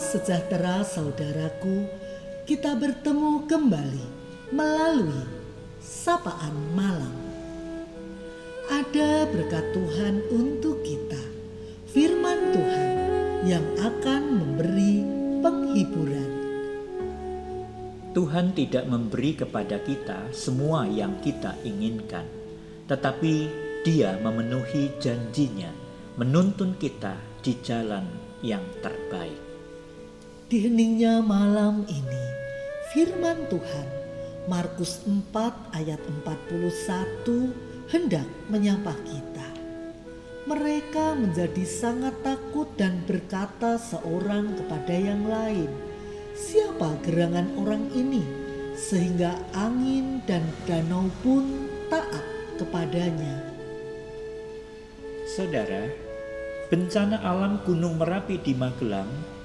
Sejahtera saudaraku, kita bertemu kembali melalui sapaan malam. Ada berkat Tuhan untuk kita, firman Tuhan yang akan memberi penghiburan. Tuhan tidak memberi kepada kita semua yang kita inginkan, tetapi Dia memenuhi janjinya, menuntun kita di jalan yang terbaik. Di heningnya malam ini, firman Tuhan Markus 4 ayat 41 hendak menyapa kita. Mereka menjadi sangat takut dan berkata seorang kepada yang lain, "Siapa gerangan orang ini sehingga angin dan danau pun taat kepadanya?" Saudara, bencana alam Gunung Merapi di Magelang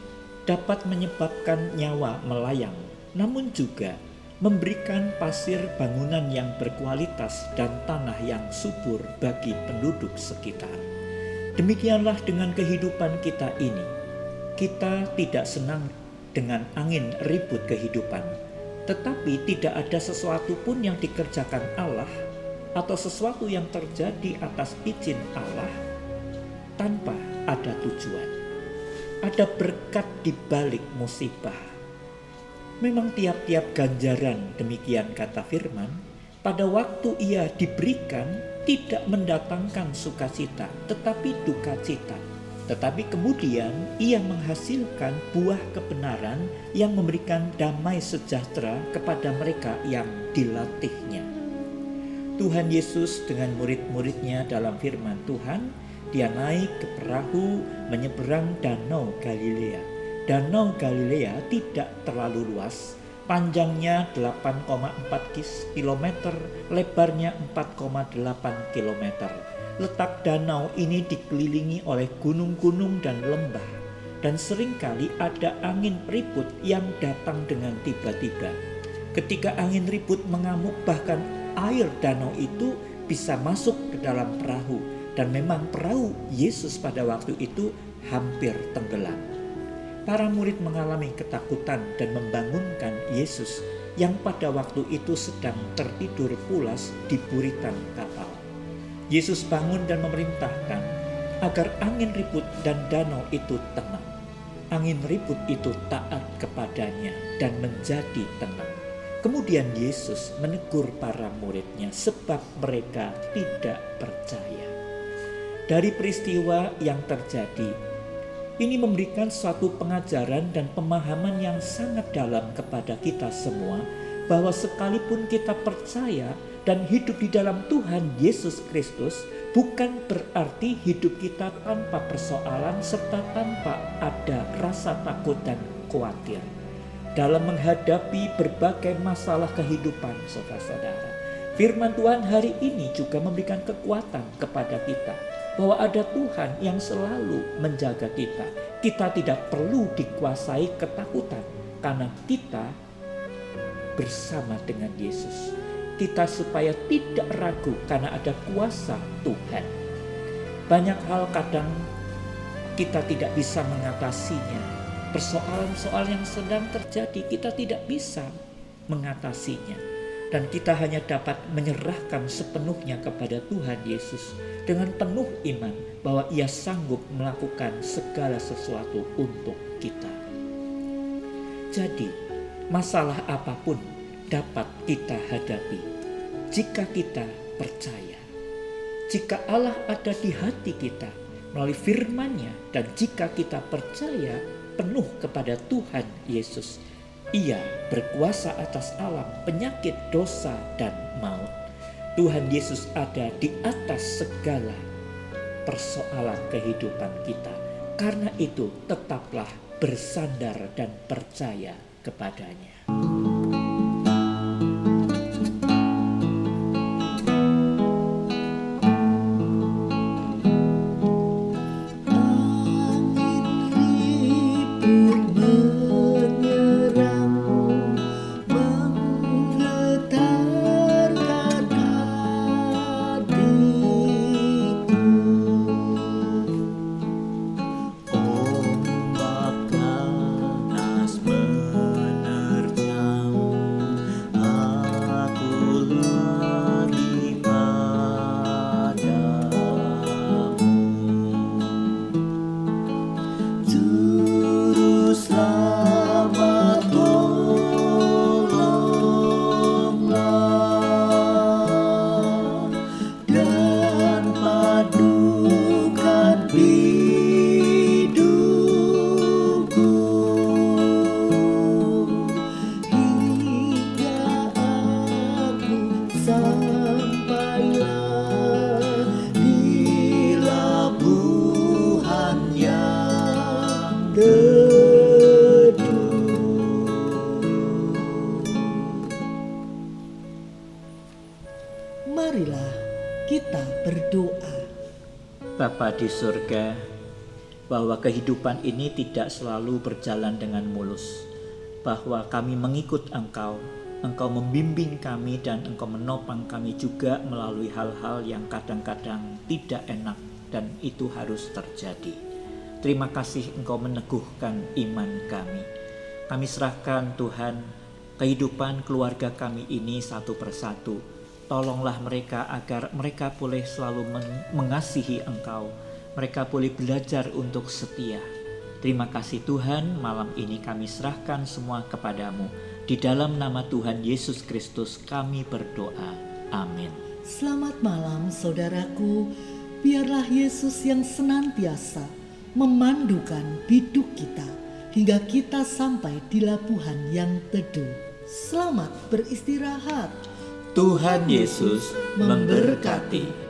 dapat menyebabkan nyawa melayang, namun juga memberikan pasir bangunan yang berkualitas dan tanah yang subur bagi penduduk sekitar. Demikianlah dengan kehidupan kita ini. Kita tidak senang dengan angin ribut kehidupan, tetapi tidak ada sesuatu pun yang dikerjakan Allah atau sesuatu yang terjadi atas izin Allah tanpa ada tujuan. Ada berkat di balik musibah. Memang tiap-tiap ganjaran demikian kata firman, pada waktu ia diberikan tidak mendatangkan sukacita, tetapi duka cita. Tetapi kemudian ia menghasilkan buah kebenaran yang memberikan damai sejahtera kepada mereka yang dilatihnya. Tuhan Yesus dengan murid-muridnya dalam firman Tuhan dia naik ke perahu menyeberang Danau Galilea. Danau Galilea tidak terlalu luas, panjangnya 8,4 km, lebarnya 4,8 km. Letak danau ini dikelilingi oleh gunung-gunung dan lembah, dan sering kali ada angin ribut yang datang dengan tiba-tiba. Ketika angin ribut mengamuk, bahkan air danau itu bisa masuk ke dalam perahu dan memang perahu Yesus pada waktu itu hampir tenggelam. Para murid mengalami ketakutan dan membangunkan Yesus yang pada waktu itu sedang tertidur pulas di buritan kapal. Yesus bangun dan memerintahkan agar angin ribut dan danau itu tenang. Angin ribut itu taat kepadanya dan menjadi tenang. Kemudian Yesus menegur para muridnya sebab mereka tidak percaya dari peristiwa yang terjadi. Ini memberikan suatu pengajaran dan pemahaman yang sangat dalam kepada kita semua bahwa sekalipun kita percaya dan hidup di dalam Tuhan Yesus Kristus bukan berarti hidup kita tanpa persoalan serta tanpa ada rasa takut dan khawatir dalam menghadapi berbagai masalah kehidupan saudara-saudara. Firman Tuhan hari ini juga memberikan kekuatan kepada kita bahwa ada Tuhan yang selalu menjaga kita. Kita tidak perlu dikuasai ketakutan karena kita bersama dengan Yesus. Kita supaya tidak ragu karena ada kuasa Tuhan. Banyak hal kadang kita tidak bisa mengatasinya. Persoalan-soal yang sedang terjadi kita tidak bisa mengatasinya dan kita hanya dapat menyerahkan sepenuhnya kepada Tuhan Yesus dengan penuh iman bahwa Ia sanggup melakukan segala sesuatu untuk kita. Jadi, masalah apa pun dapat kita hadapi jika kita percaya. Jika Allah ada di hati kita melalui firman-Nya dan jika kita percaya penuh kepada Tuhan Yesus, ia berkuasa atas alam, penyakit, dosa, dan maut. Tuhan Yesus ada di atas segala persoalan kehidupan kita. Karena itu, tetaplah bersandar dan percaya kepadanya. Marilah kita berdoa. Bapa di surga, bahwa kehidupan ini tidak selalu berjalan dengan mulus, bahwa kami mengikut Engkau, Engkau membimbing kami dan Engkau menopang kami juga melalui hal-hal yang kadang-kadang tidak enak dan itu harus terjadi. Terima kasih Engkau meneguhkan iman kami. Kami serahkan Tuhan kehidupan keluarga kami ini satu persatu. Tolonglah mereka agar mereka boleh selalu mengasihi Engkau, mereka boleh belajar untuk setia. Terima kasih Tuhan, malam ini kami serahkan semua kepadamu. Di dalam nama Tuhan Yesus Kristus kami berdoa. Amin. Selamat malam saudaraku, biarlah Yesus yang senantiasa memandukan biduk kita hingga kita sampai di labuhan yang teduh. Selamat beristirahat. Tuhan Yesus memberkati.